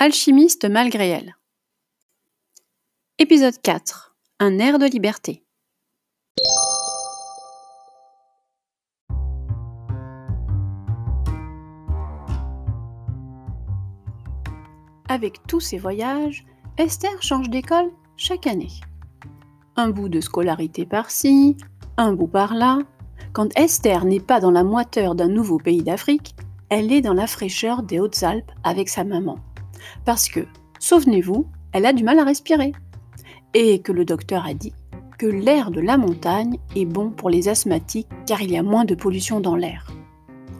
Alchimiste malgré elle. Épisode 4. Un air de liberté. Avec tous ses voyages, Esther change d'école chaque année. Un bout de scolarité par-ci, un bout par-là. Quand Esther n'est pas dans la moiteur d'un nouveau pays d'Afrique, elle est dans la fraîcheur des Hautes-Alpes avec sa maman. Parce que, souvenez-vous, elle a du mal à respirer. Et que le docteur a dit que l'air de la montagne est bon pour les asthmatiques car il y a moins de pollution dans l'air.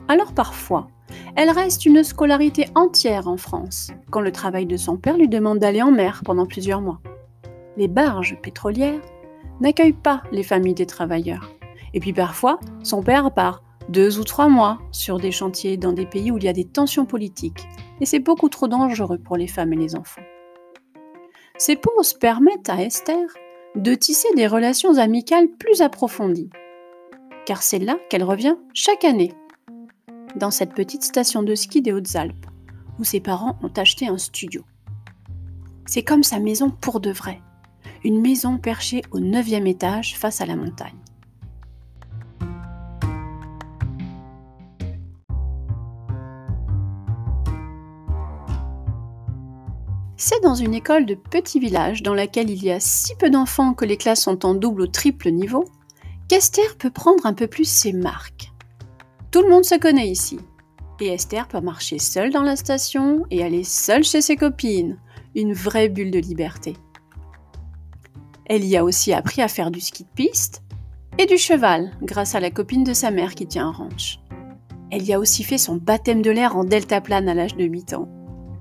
Alors parfois, elle reste une scolarité entière en France, quand le travail de son père lui demande d'aller en mer pendant plusieurs mois. Les barges pétrolières n'accueillent pas les familles des travailleurs. Et puis parfois, son père part deux ou trois mois sur des chantiers dans des pays où il y a des tensions politiques, et c'est beaucoup trop dangereux pour les femmes et les enfants. Ces pauses permettent à Esther de tisser des relations amicales plus approfondies, car c'est là qu'elle revient chaque année, dans cette petite station de ski des Hautes-Alpes, où ses parents ont acheté un studio. C'est comme sa maison pour de vrai, une maison perchée au neuvième étage face à la montagne. C'est dans une école de petit village dans laquelle il y a si peu d'enfants que les classes sont en double ou triple niveau qu'Esther peut prendre un peu plus ses marques. Tout le monde se connaît ici. Et Esther peut marcher seule dans la station et aller seule chez ses copines. Une vraie bulle de liberté. Elle y a aussi appris à faire du ski de piste et du cheval grâce à la copine de sa mère qui tient un ranch. Elle y a aussi fait son baptême de l'air en deltaplane à l'âge de 8 ans.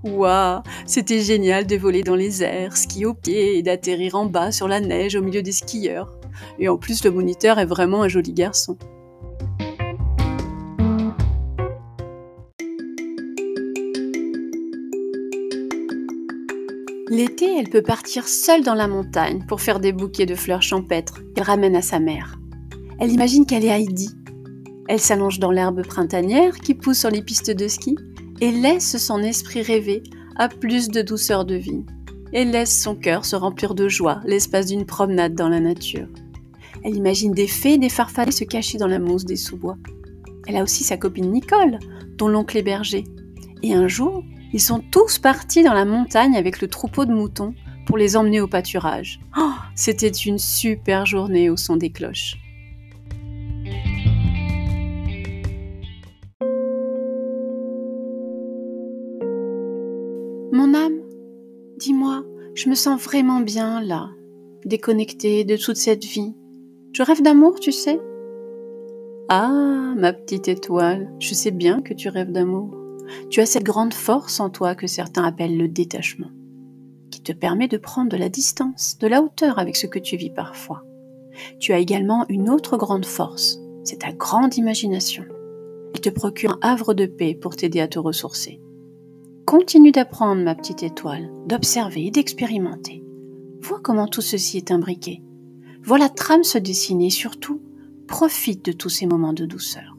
Waouh, c'était génial de voler dans les airs, skier au pied et d'atterrir en bas sur la neige au milieu des skieurs. Et en plus, le moniteur est vraiment un joli garçon. L'été, elle peut partir seule dans la montagne pour faire des bouquets de fleurs champêtres qu'elle ramène à sa mère. Elle imagine qu'elle est Heidi. Elle s'allonge dans l'herbe printanière qui pousse sur les pistes de ski et laisse son esprit rêver à plus de douceur de vie, et laisse son cœur se remplir de joie l'espace d'une promenade dans la nature. Elle imagine des fées des farfalets se cacher dans la mousse des sous-bois. Elle a aussi sa copine Nicole, dont l'oncle est berger. Et un jour, ils sont tous partis dans la montagne avec le troupeau de moutons pour les emmener au pâturage. Oh, c'était une super journée au son des cloches. Mon âme, dis-moi, je me sens vraiment bien là, déconnectée de toute cette vie. Je rêve d'amour, tu sais. Ah, ma petite étoile, je sais bien que tu rêves d'amour. Tu as cette grande force en toi que certains appellent le détachement, qui te permet de prendre de la distance, de la hauteur avec ce que tu vis parfois. Tu as également une autre grande force, c'est ta grande imagination. Il te procure un havre de paix pour t'aider à te ressourcer. Continue d'apprendre, ma petite étoile, d'observer et d'expérimenter. Vois comment tout ceci est imbriqué. Vois la trame se dessiner et surtout, profite de tous ces moments de douceur.